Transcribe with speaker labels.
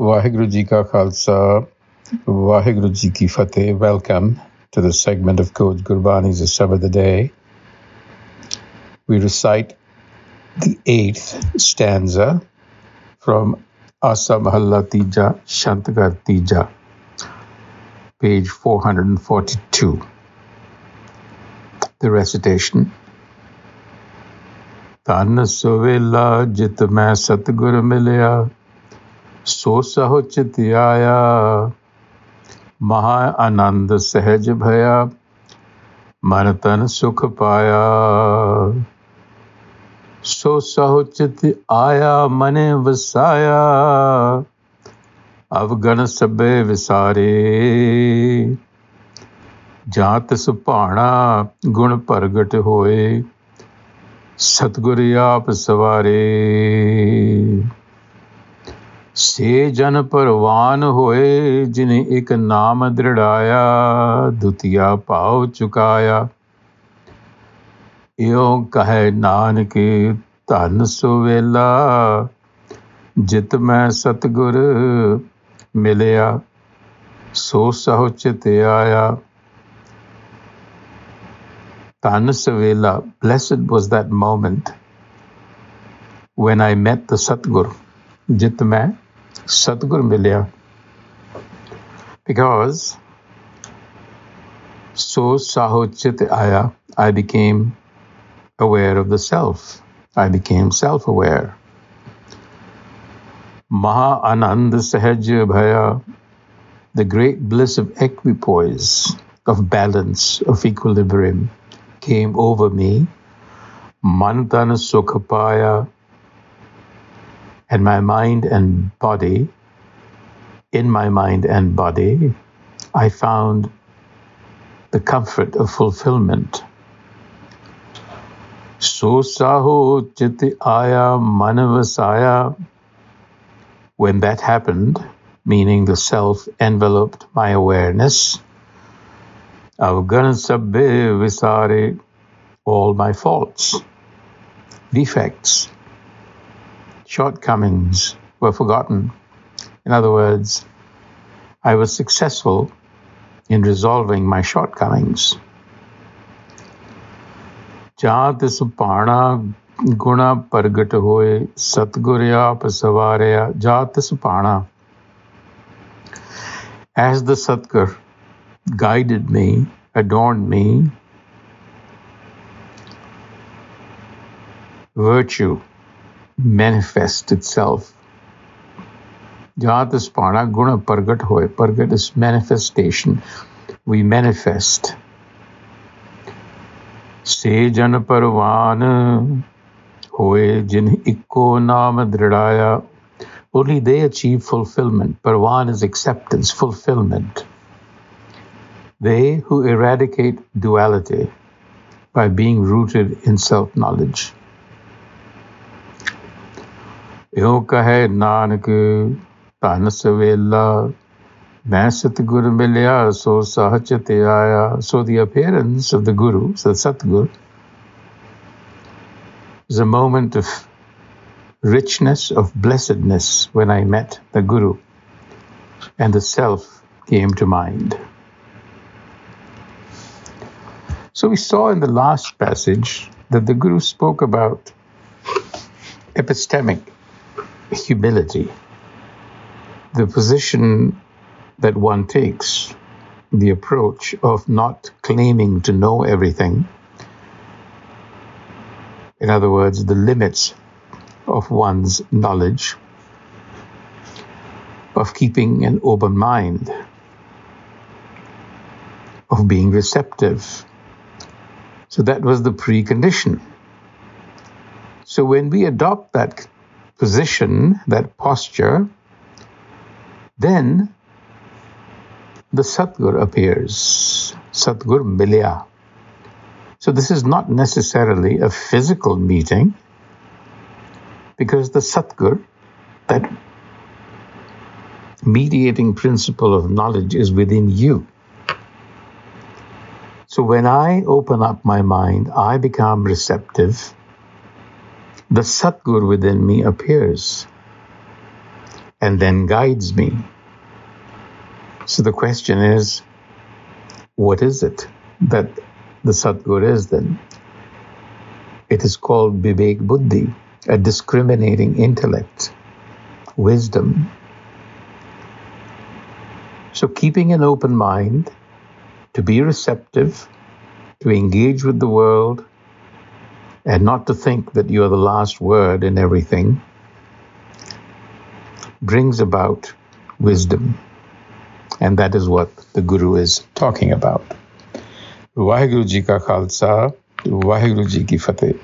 Speaker 1: Waheguru Ji Ka Khalsa, Waheguru Ji Ki Fateh. Welcome to the segment of Coach Gurbani's The Sub of the Day. We recite the eighth stanza from Asa Mahalla Tija Shantagar Tija, page 442. The recitation. ਧਨ ਸਵੇਲਾ ਜਿਤ ਮੈਂ ਸਤਗੁਰ ਮਿਲਿਆ ਸੋ ਸਹੁ ਚਿਤ ਆਇਆ ਮਹਾ ਆਨੰਦ ਸਹਿਜ ਭਇਆ, ਮਨ ਤਨ ਸੁਖ ਪਾਇਆ। ਸੋ ਸਹੁ ਚਿਤ ਆਇਆ ਮਨੇ ਵਸਾਇਆ, ਅਵਗਣ ਸਭੇ ਵਿਸਾਰੇ। ਜਾਤ ਸੁਭਾਣਾ ਗੁਣ ਪ੍ਰਗਟ ਹੋਏ, ਸਤਗੁਰ ਆਪ ਸਵਾਰੇ। ਸੇ ਜਨ ਪਰਵਾਨ ਹੋਏ ਜਿਨੇ ਇੱਕ ਨਾਮ ਦ੍ਰਿੜਾਇਆ ਦੁਤੀਆ ਭਾਉ ਚੁਕਾਇਆ ਇਉ ਕਹੈ ਨਾਨਕ ਧਨ ਸੁਵੇਲਾ ਜਿਤ ਮੈਂ ਸਤਗੁਰ ਮਿਲਿਆ ਸੋ ਸਹੁ ਚਿਤ ਆਇਆ Tan Savela, blessed was that moment when I met the Satgur, Jit mein Satgur milya. Because so sahochit aya, I became aware of the self. I became self-aware. Maha Anand Sahaj Bhaya, the great bliss of equipoise, of balance, of equilibrium came over me, Mantan Sukhapaya, and my mind and body, in my mind and body, I found the comfort of fulfillment. So saho chiti aya manavasaya. When that happened, meaning the self enveloped my awareness, Avgan sabbe visare, all my faults, defects, shortcomings were forgotten. In other words, I was successful in resolving my shortcomings. Supana guna hoye satgurya pasavarya jat supana. As the Satgur guided me, adorned me. Virtue manifests itself. Jat Guna Pargat Hoy. Pargat is manifestation. We manifest. Jan parvan hoye jin ikko naam dridaya. Only they achieve fulfillment. Parvan is acceptance, fulfillment. They who eradicate duality by being rooted in self knowledge. ਇਉ ਕਹੇ ਨਾਨਕ ਧਨ ਸਵੇਲਾ ਮੈਂ ਸਤਿਗੁਰ ਮਿਲਿਆ ਸੋ ਸਹਜ ਤੇ ਆਇਆ so the appearance of the guru so satgur is a moment of richness of blessedness when i met the guru and the self came to mind So we saw in the last passage that the Guru spoke about epistemic humility, the position that one takes, the approach of not claiming to know everything. In other words, the limits of one's knowledge, of keeping an open mind, of being receptive so that was the precondition. So when we adopt that position, that posture, then the Satgur appears. Satgur Milya. So this is not necessarily a physical meeting because the Satgur, that mediating principle of knowledge is within you. So when I open up my mind, I become receptive. The Satgur within me appears. and then guides me. So the question is, what is it that the Satgur is then? It is called Vivek Buddhi, a discriminating intellect, wisdom. So keeping an open mind, to be receptive, to engage with the world, and not to think that you are the last word in everything brings about wisdom. And that is what the Guru is talking about. Vaheguru Ji Ka Khalsa, Vaheguru Ji Ki Fateh.